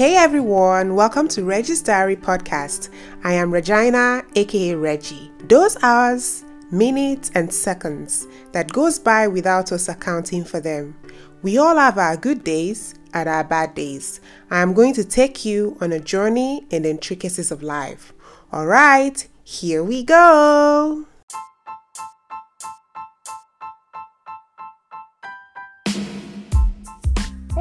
Hey everyone, welcome to Reggie's Diary podcast. I am Regina, aka Reggie. Those hours, minutes, and seconds that goes by without us accounting for them. We all have our good days and our bad days. I am going to take you on a journey in the intricacies of life. All right, here we go.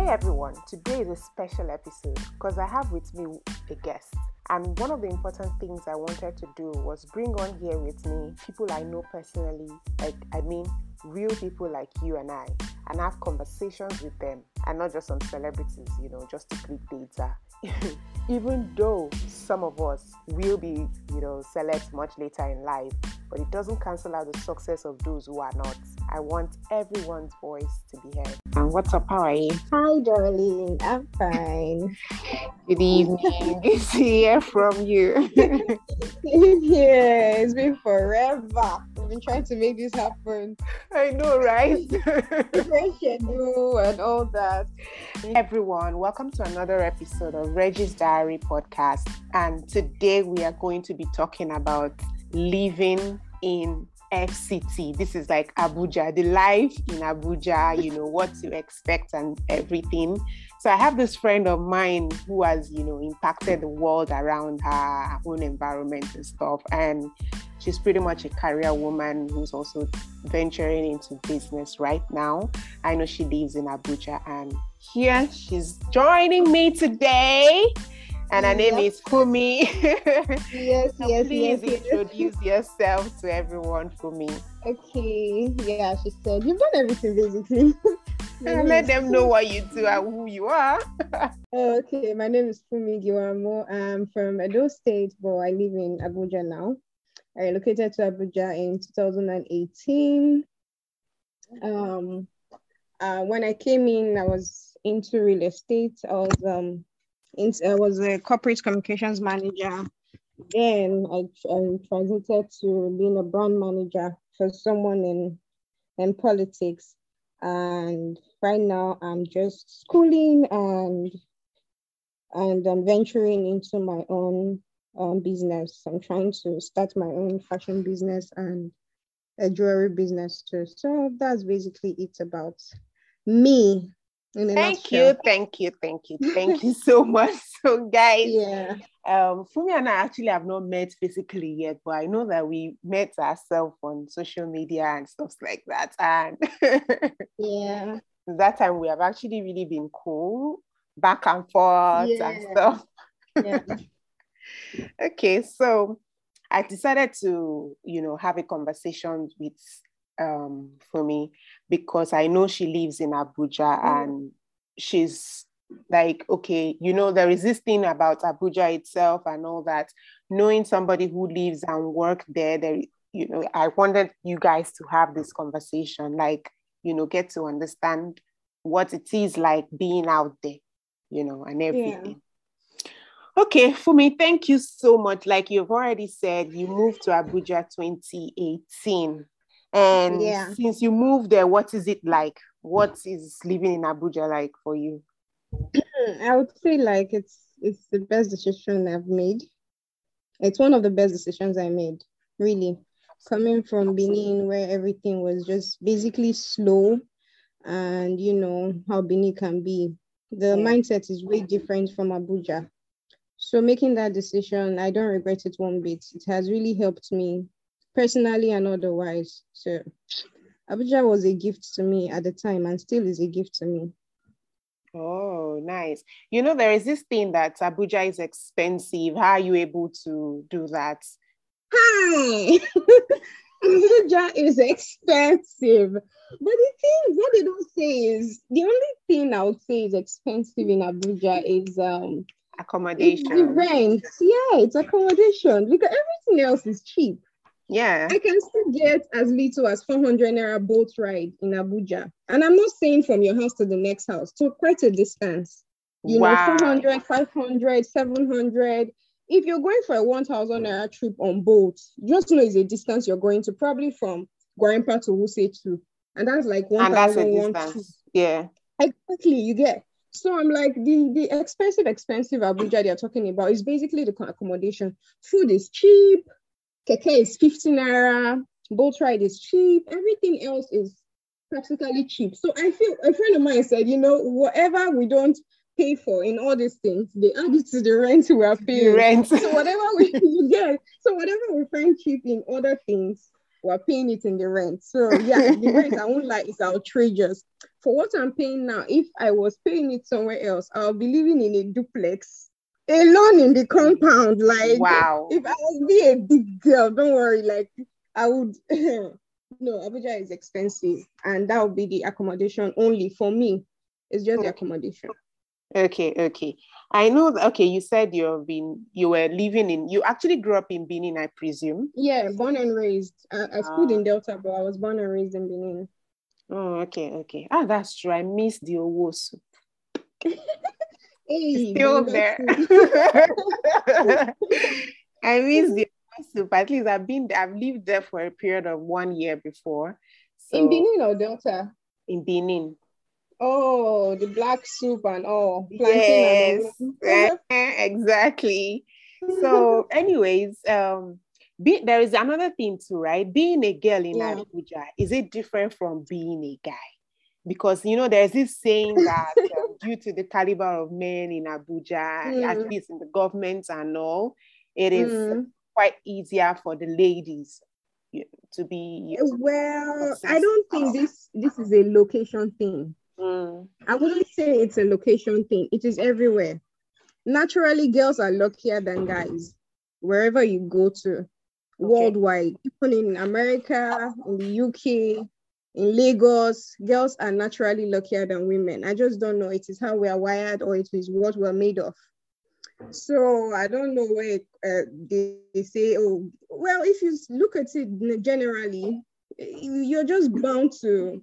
Everyone, today is a special episode because I have with me a guest. And one of the important things I wanted to do was bring on here with me people I know personally, like I mean real people like you and I, and have conversations with them and not just on celebrities, you know, just to click data. Even though some of us will be, you know, celebs much later in life, but it doesn't cancel out the success of those who are not. I want everyone's voice to be heard. And what's up? How are you? Hi, darling. I'm fine. Good evening. Good to hear from you. yeah, it's been forever. I've been trying to make this happen. I know, right? And all that. Everyone, welcome to another episode of Reggie's Diary podcast. And today we are going to be talking about living in FCT. This is like Abuja, the life in Abuja, you know, what to expect and everything. So I have this friend of mine who has, you know, impacted the world around her own environment and stuff. And she's pretty much a career woman who's also venturing into business right now. I know she lives in Abuja and here she's joining me today and her name is Funmi. yes, so yes, please yes, introduce yes. yourself to everyone, Funmi. Okay, yeah, she said you've done everything basically. and let them know what you do and who you are. oh, okay, my name is Funmi Giwamo. I'm from Edo State, but I live in Abuja now. I relocated to Abuja in 2018. Um, uh, when I came in, I was into real estate. I was um I was a corporate communications manager. Then I, I transited to being a brand manager for someone in in politics. And right now I'm just schooling and and I'm venturing into my own um, business. I'm trying to start my own fashion business and a jewelry business too. So that's basically it about me thank you, thank you, thank you, thank you so much. So, guys, yeah, um, Funmi and I actually have not met physically yet, but I know that we met ourselves on social media and stuff like that. And yeah, that time we have actually really been cool, back and forth yeah. and stuff. Yeah. Okay, so I decided to, you know, have a conversation with um, Funmi because I know she lives in Abuja mm. and she's like, okay, you know, there is this thing about Abuja itself and all that. Knowing somebody who lives and work there, there, you know, I wanted you guys to have this conversation, like, you know, get to understand what it is like being out there, you know, and everything. Yeah. Okay, Funmi, thank you so much. Like you've already said, you moved to Abuja 2018. And yeah. since you moved there, what is it like? What is living in Abuja like for you? I would say like it's it's the best decision I've made. It's one of the best decisions I made, really. Coming from Benin where everything was just basically slow and you know how Benin can be. The yeah. mindset is way different from Abuja. So making that decision, I don't regret it one bit. It has really helped me personally and otherwise. So Abuja was a gift to me at the time and still is a gift to me. Oh, nice. You know, there is this thing that Abuja is expensive. How are you able to do that? Hi! Abuja is expensive. But the thing, what they don't say is the only thing I would say is expensive in Abuja is um accommodation. The rent. Yeah, it's accommodation because everything else is cheap. Yeah. I can still get as little as 400 naira boat ride in Abuja. And I'm not saying from your house to the next house, to quite a distance. You wow. know, 400, 500, 700. If you're going for a 1,000 naira trip on boat, just know it's a distance you're going to, probably from Gwarinpa to Wuse too. And that's like 1,000. Yeah. Exactly, you get. So I'm like, the, the expensive, expensive Abuja they're talking about is basically the accommodation. Food is cheap, keke is 15 naira, boat ride is cheap, everything else is practically cheap. So I feel a friend of mine said, you know, whatever we don't pay for in all these things, they add it to the rent we are paying. Rent. So whatever we get, so whatever we find cheap in other things, we're paying it in the rent. So yeah, the rent I won't lie is outrageous. For what I'm paying now, if I was paying it somewhere else, I'll be living in a duplex alone in the compound. Like wow. If I would be a big girl, don't worry. Like I would no, Abuja is expensive, and that would be the accommodation only for me. It's just the hmm. accommodation. Okay, okay. I know. Okay, you said you've been you were living in. You actually grew up in Benin, I presume. Yeah, born and raised. I, I schooled in Delta, but I was born and raised in Benin. Oh, okay, okay. Ah, that's true. I miss the Owo soup. hey, Still there. I miss the Owo soup. At least I've been. I've lived there for a period of one year before. So, in Benin or Delta? In Benin. Oh, the black soup and all. Yes, exactly. So, anyways, um, be, there is another thing too, right? Being a girl in yeah. Abuja, is it different from being a guy? Because you know, there's this saying that um, due to the caliber of men in Abuja, mm. at least in the government and all, it is mm. quite easier for the ladies to be. Well, I don't think this this is a location thing. Mm. I wouldn't say it's a location thing. It is everywhere. Naturally, girls are luckier than guys wherever you go to, okay. worldwide. Even in America, in the UK, in Lagos, girls are naturally luckier than women. I just don't know. It is how we are wired, or it is what we're made of. So I don't know where uh, they, they say, oh, well, if you look at it generally, you're just bound to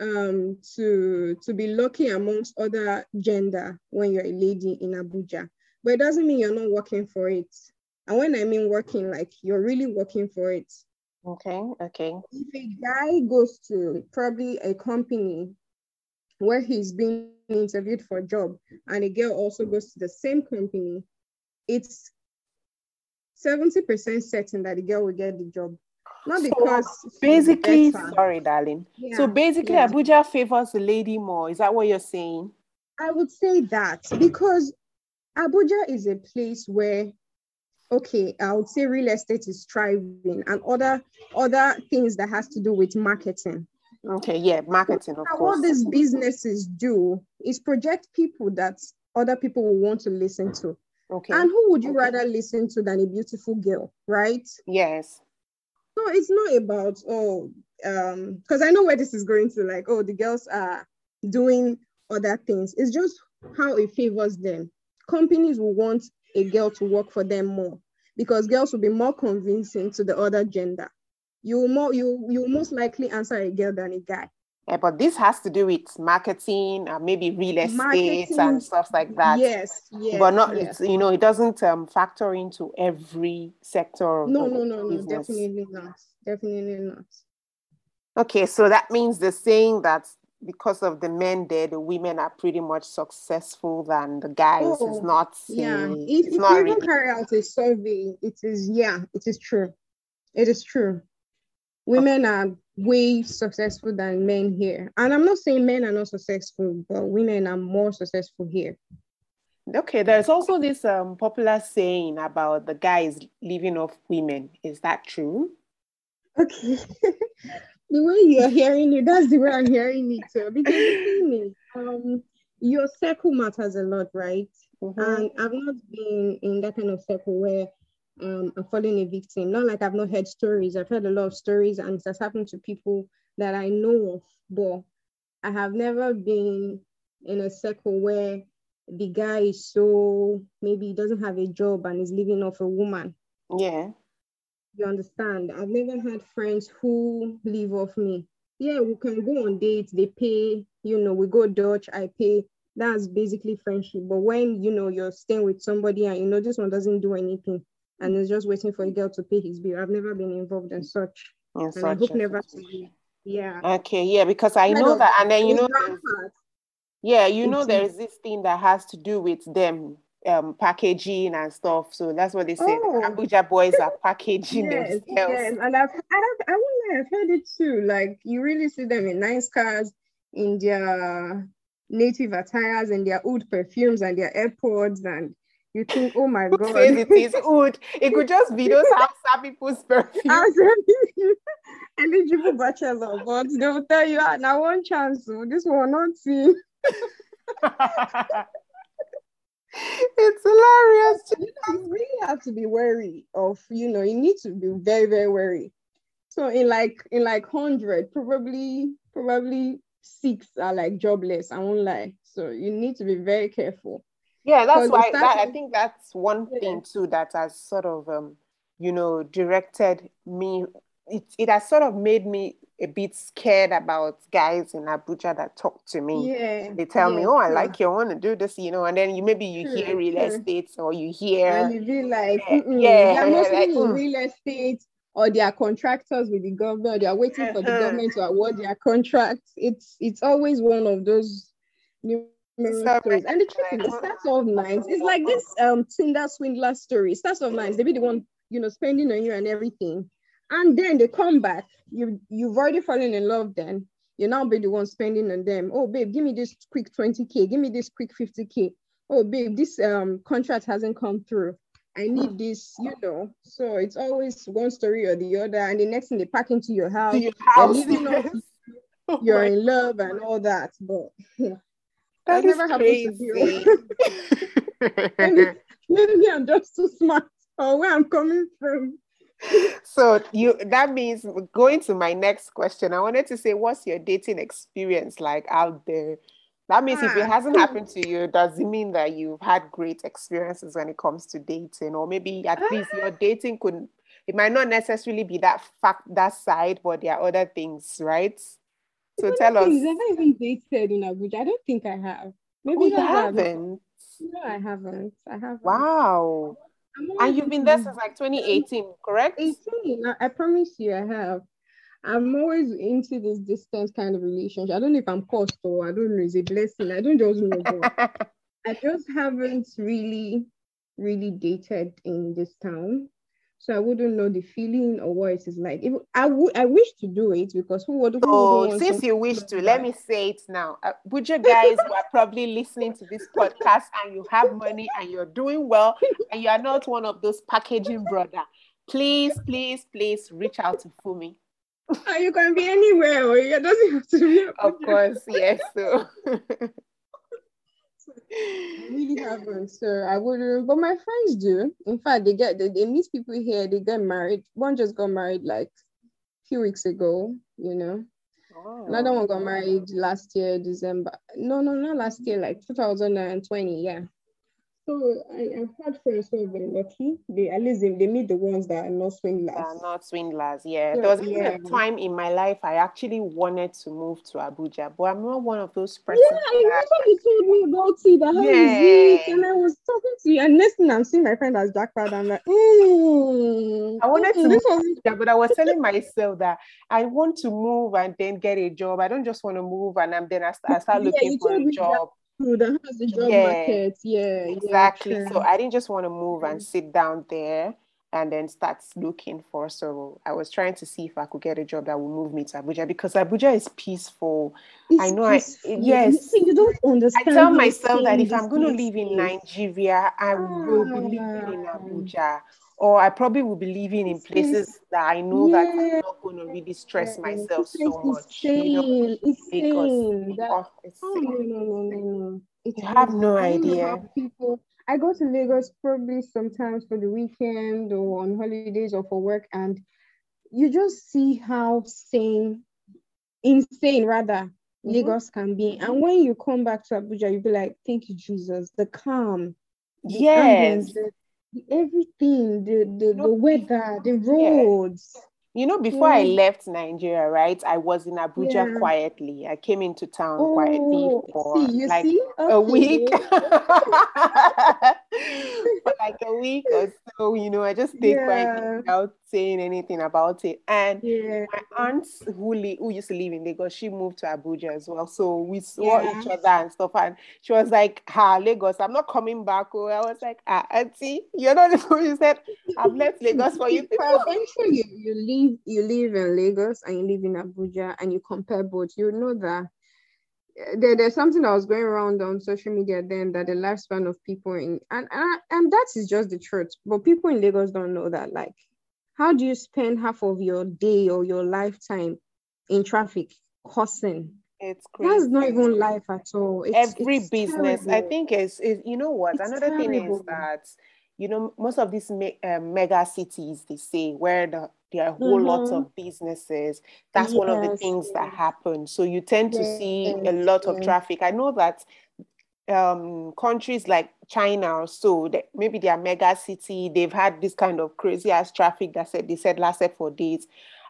um, to, to be lucky amongst other gender when you're a lady in Abuja. But it doesn't mean you're not working for it. And when I mean working, like you're really working for it. Okay, okay. If a guy goes to probably a company where he's being interviewed for a job and a girl also goes to the same company, it's 70% certain that the girl will get the job. Not because so basically, sorry, darling. Yeah. So basically, yeah. Abuja favors the lady more. Is that what you're saying? I would say that because Abuja is a place where, okay, I would say real estate is thriving and other other things that has to do with marketing. Okay, yeah, marketing, of course. What these businesses do is project people that other people will want to listen to. Okay. And who would you okay. rather listen to than a beautiful girl, right? Yes. So it's not about oh um because I know where this is going to like oh the girls are doing other things. It's just how it favors them. Companies will want a girl to work for them more because girls will be more convincing to the other gender. You will more you you most likely answer a girl than a guy. Yeah, but this has to do with marketing, uh, maybe real estate marketing, and stuff like that. Yes, yes. But not, yes. you know, it doesn't um, factor into every sector of no, no, no, no, definitely not, definitely not. Okay, so that means the saying that because of the men there, the women are pretty much successful than the guys oh, is not. Yeah, if, if you really... even carry out a survey, it is yeah, it is true. It is true. Women okay. are way successful than men here. And I'm not saying men are not successful, but women are more successful here. Okay, there's also this um, popular saying about the guys living off women. Is that true? Okay. the way you're hearing it, that's the way I'm hearing it too. Because the thing is, um, your circle matters a lot, right? Mm-hmm. And I've not been in that kind of circle where um, I'm falling a victim. Not like I've not heard stories. I've heard a lot of stories, and it has happened to people that I know of, but I have never been in a circle where the guy is so maybe he doesn't have a job and is living off a woman. Yeah. You understand? I've never had friends who live off me. Yeah, we can go on dates, they pay, you know, we go Dutch, I pay. That's basically friendship. But when you know you're staying with somebody and you know this one doesn't do anything, and is just waiting for a girl to pay his bill. I've never been involved in such. In and such I hope never to be. Yeah. Okay, yeah, because I know that, and then you know, Yeah, you know, there is this thing that has to do with them um, packaging and stuff. So that's what they say. Oh. Abuja boys are packaging yes, themselves. Yes, and I've, I've, I won't I've heard it too. Like you really see them in nice cars, in their native attires, and their old perfumes, and their AirPods, and you think, oh my god, it is oud. It could just be those Hausa people's perfume. Eligible bachelor, but they'll tell you, ah, now one chance, so this will not see. it's hilarious. You, know, you really have to be wary of, you know, you need to be very, very wary. So in like in like hundred, probably probably six are like jobless. I won't lie. So you need to be very careful. Yeah, that's why that, I think that's one yeah. thing too that has sort of um, you know, directed me. It it has sort of made me a bit scared about guys in Abuja that talk to me. Yeah. They tell yeah, me, Oh, I like you, I want to do this, you know, and then you maybe you hear real estate or you hear and you be like, yeah, yeah they're mostly like, mm. real estate or they are contractors with the government, they are waiting for the uh-huh. government to award their contracts. It's it's always one of those new stories. And the truth is, it starts off nice. It's like this um Tinder swindler story. It starts off nice. They be the one, you know, spending on you and everything. And then they come back. You you've already fallen in love then. You now be the one spending on them. Oh babe give me this quick 20k give me this quick 50k oh babe this um contract hasn't come through. I need this you know. So it's always one story or the other. And the next thing they pack into your house, your house yes. oh you're in love and all that. But yeah that never crazy. happens to you i'm just too smart or where i'm coming from so you that means going to my next question. I wanted to say, what's your dating experience like out there? That means if it ah. hasn't happened to you, does it mean that you've had great experiences when it comes to dating? Or maybe at least your dating could it might not necessarily be that fact that side, but there are other things, right? So tell us. Have I even dated in Abuja? I don't think I have. Maybe oh, you haven't. No, I haven't. I haven't. Wow. And you've been there since like 2018, correct? 18. I promise you, I have. I'm always into this distance kind of relationship. I don't know if I'm cursed or I don't know, it's a blessing. I don't just know. I just haven't really, really dated in this town. So I wouldn't know the feeling or what it is like. If I would, I wish to do it because who would? Who oh, would since you wish to, let me say it now. Uh, would you guys who are probably listening to this podcast and you have money and you're doing well and you are not one of those packaging brother, please, please, please reach out to Funmi. Are you can be anywhere, or it doesn't have to be. Of course, yes. So. I really haven't. So I wouldn't, but my friends do. In fact, they get they, they meet people here, they get married. One just got married like a few weeks ago, you know. Oh. Another one got married last year, December. No, no, not last year, like 2020, yeah. So I, have had friends who have been lucky. They at least they, they meet the ones that are not swindlers. Are not swindlers, yeah. So, there was yeah. a time in my life I actually wanted to move to Abuja, but I'm not one of those persons. Yeah, I remember you told me about it. That how yeah. is it? And I was talking to you, and thing I'm seeing my friend as Jackpot. I'm like, mm, I wanted mm, to this was yeah, but I was telling myself that I want to move and then get a job. I don't just want to move and I'm then I start, I start looking yeah, for a job. That that has the job yeah, market. Yeah, exactly. Yeah, so I didn't just want to move and sit down there and then start looking for. So I was trying to see if I could get a job that would move me to Abuja because Abuja is peaceful. It's I know. Peaceful. I yes. You, don't understand. I tell myself that if I'm going to live in Nigeria, I will be living in ah. Abuja or I probably will be living in places that I know yeah. that I'm not going to really stress myself it's so much. You know, it's because that, oh, it's oh, no, no, no, no, no. you have no idea. People, I go to Lagos probably sometimes for the weekend or on holidays or for work, and you just see how sane, insane rather, mm-hmm. Lagos can be. And when you come back to Abuja, you'll be like, "Thank you, Jesus." The calm, the yes, the everything, the the, the weather, the roads. You know, before yeah. I mm. left Nigeria, right, I was in Abuja yeah. quietly. I came into town oh, quietly for see, like okay. a week, for like a week or So, you know, I just stay yeah. quiet without saying anything about it. And yeah. my aunt who, li- who used to live in Lagos, she moved to Abuja as well. So we saw yeah. each other and stuff. And she was like, Ha, Lagos, I'm not coming back. Oh, I was like, Ah, Auntie, you're not the one who said, I've left Lagos for you. Eventually, you, you live you live in Lagos and you live in Abuja and you compare both, you know that there, there's something that was going around on social media then that the lifespan of people in and, and and that is just the truth but people in lagos don't know that like how do you spend half of your day or your lifetime in traffic cussing it's crazy. That's not even life at all. It's, Every it's business, terrible. I think, is, is you know what? It's Another terrible. thing is that you know most of these me- um, mega cities they say where the there are a whole mm-hmm. lot of businesses. That's yes, one of the things that happen. So you tend to yes, see a lot of traffic. I know that um, countries like China or so, that maybe they are mega city, they've had this kind of crazy ass traffic that said they said lasted for days.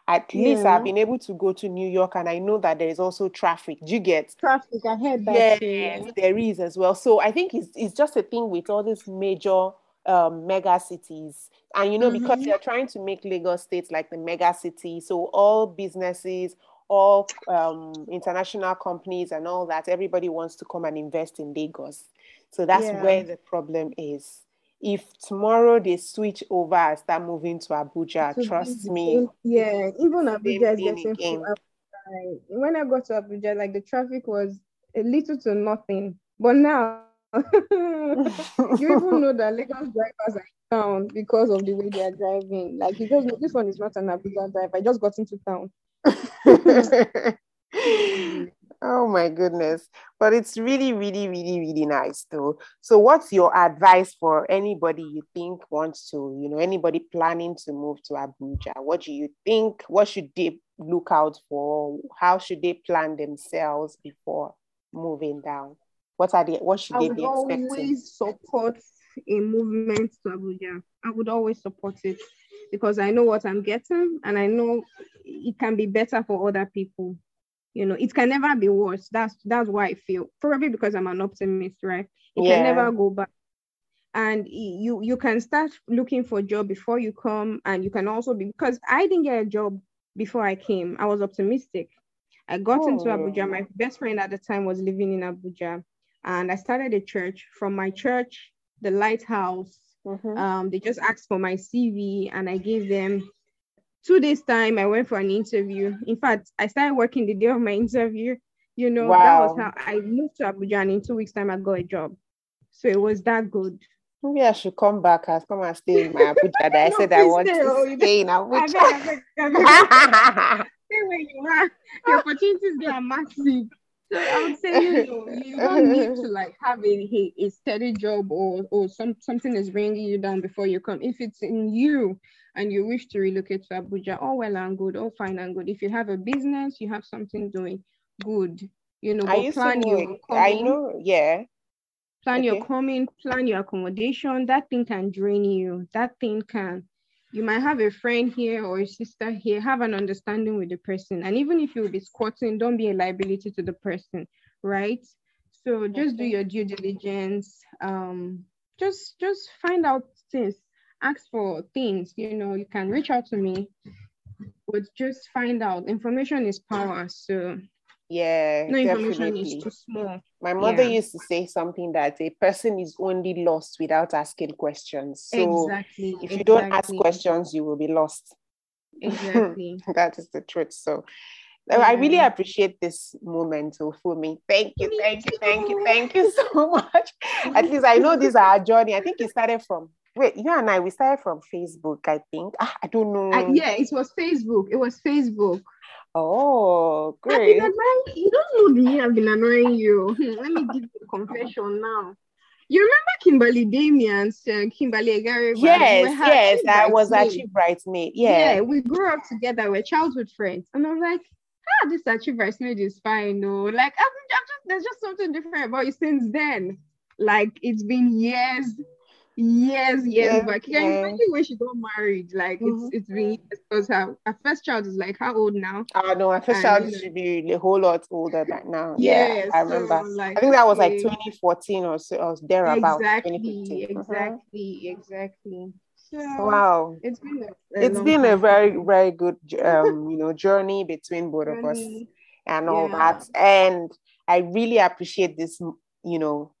At yeah. least I've been able to go to New York and I know that there is also traffic. Do you get traffic? I heard that. Yes, too. there is as well. So I think it's, it's just a thing with all these major um, mega cities. And you know, mm-hmm. because they're trying to make Lagos State like the mega city, so all businesses, all um, international companies, and all that, everybody wants to come and invest in Lagos. So that's yeah. where the problem is. If tomorrow they switch over and start moving to Abuja, trust me. Yeah, even Abuja is getting When I got to Abuja, like the traffic was a little to nothing, but now you even know that Lagos drivers are town because of the way they are driving. Like you just this one is not an Abuja drive. I just got into town. oh my goodness. But it's really, really, really, really nice though. So what's your advice for anybody you think wants to, you know, anybody planning to move to Abuja? What do you think? What should they look out for? How should they plan themselves before moving down? What are they what should they be expecting? always support a movement to Abuja. I would always support it because I know what I'm getting and I know it can be better for other people. You know, it can never be worse. That's that's why I feel. Probably because I'm an optimist, right? It yeah. can never go back. And you you can start looking for a job before you come, and you can also be because I didn't get a job before I came. I was optimistic. I got oh. into Abuja. My best friend at the time was living in Abuja, and I started a church. From my church, the lighthouse. Mm-hmm. Um, they just asked for my CV and I gave them two days time. I went for an interview. In fact, I started working the day of my interview. You know, wow. that was how I moved to Abuja and in two weeks time I got a job. So it was that good. Maybe I should come back and come and stay in my Abuja. That I said I want stay, to oh, stay in Abuja. stay where you are. The opportunities there are massive. So I would say you know you don't need to like have a, a steady job or or some something is bringing you down before you come. If it's in you and you wish to relocate to Abuja, all well and good, all fine and good. If you have a business, you have something doing, good. You know, I plan your I know, yeah. Plan okay. your coming, plan your accommodation. That thing can drain you. That thing can you might have a friend here or a sister here, have an understanding with the person. And even if you'll be squatting, don't be a liability to the person, right? So just okay. do your due diligence. Um, just just find out things, ask for things, you know, you can reach out to me, but just find out. Information is power. So yeah, no information definitely. is too small. My mother yeah. used to say something that a person is only lost without asking questions. So exactly. if you exactly. don't ask questions, you will be lost. Exactly. that is the truth. So yeah. I really appreciate this moment for me. Thank you, thank you, thank you, thank you so much. At least I know this is our journey. I think it started from wait, you and I we started from Facebook, I think. Ah, I don't know. Uh, yeah, it was Facebook. It was Facebook. Oh, great. You don't know me, I've been annoying you. Let me give you a confession now. You remember Kimberly Damian's uh, Kimberly Egare? Yes, yes, I was actually bridesmaid. Yeah. yeah, we grew up together. We're childhood friends, and I'm like, ah, this actually bridesmaid is fine. No, like I'm, I'm just there's just something different about you since then. Like it's been years. Yes, yes, yeah, but can you imagine when she got married? Like mm-hmm. it's it's been because her, her first child is like how old now? Oh no, her first and, child should be a whole lot older by now. Yeah, I remember. So, like, I think that was like 2014 or so or thereabouts. Exactly, exactly, mm-hmm. exactly. So, wow, it's been a, a it's been a very very good um you know journey between both journey. of us and all yeah. that, and I really appreciate this you know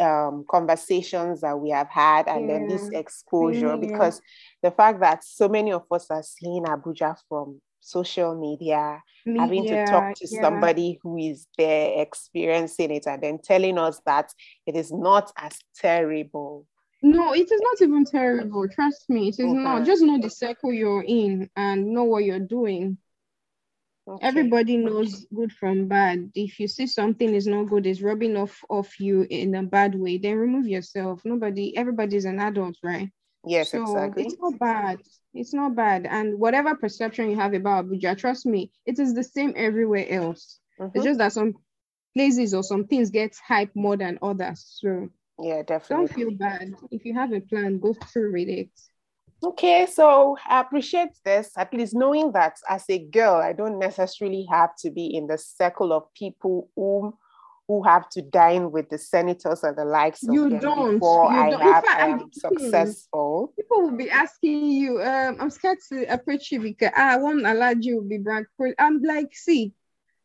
um, conversations that we have had and yeah. then this exposure yeah. because the fact that so many of us are seeing Abuja from social media, media having to talk to yeah. somebody who is there experiencing it and then telling us that it is not as terrible. No, it is not even terrible. Trust me, it is okay. not. Just know the circle you're in and know what you're doing. Okay. Everybody knows good from bad. If you see something is not good, is rubbing off off you in a bad way, then remove yourself. Nobody, everybody's an adult, right? Yes, so exactly. It's not bad. It's not bad. And whatever perception you have about Abuja, trust me, it is the same everywhere else. Mm-hmm. It's just that some places or some things get hype more than others. So yeah, definitely. Don't feel bad. If you have a plan, go through with it. Okay, so I appreciate this, at least knowing that as a girl, I don't necessarily have to be in the circle of people who who have to dine with the senators and the likes of you them don't, before you I don't. have fact, um, successful. People will be asking you, um, I'm scared to approach you because I won't allow you to be brand. I'm like, see,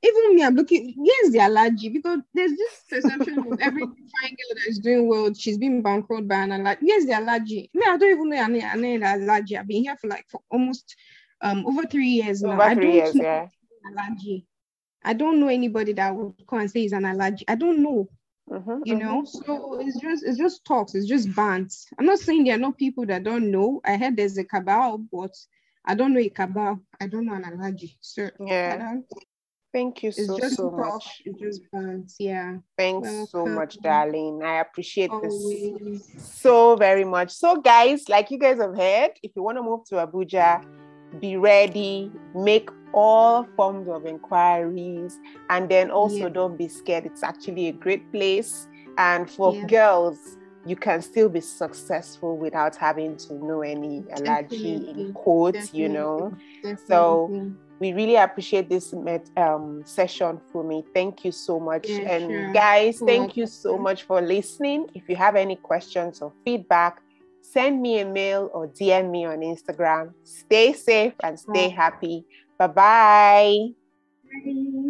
even me, I'm looking, yes, the Alhaji, because there's this perception of every fine girl that is doing well, she's been bankrolled by an Alhaji. Yes, the Alhaji. Me, I don't even know any, any Alhaji. I've been here for like for almost um over three years now. Over I three years, yeah. Alhaji. I don't know anybody that would come and say it's an Alhaji. I don't know. Mm-hmm, you know, mm-hmm. so it's just it's just talks, it's just bants. I'm not saying there are no people that don't know. I heard there's a cabal, but I don't know a cabal. I don't know an Alhaji. So yeah. Thank you so, so much. It just burns. Yeah. Thanks Welcome. so much, darling. I appreciate Always. this so very much. So, guys, like you guys have heard, if you want to move to Abuja, be ready, make all forms of inquiries, and then also yeah. don't be scared. It's actually a great place. And for yeah. girls, you can still be successful without having to know any Alhaji in quotes, Definitely. you know. Definitely. So we really appreciate this um, session for me. Thank you so much. Yeah, and sure. guys, thank you so much for listening. If you have any questions or feedback, send me a mail or DM me on Instagram. Stay safe and stay happy. Bye-bye. Bye.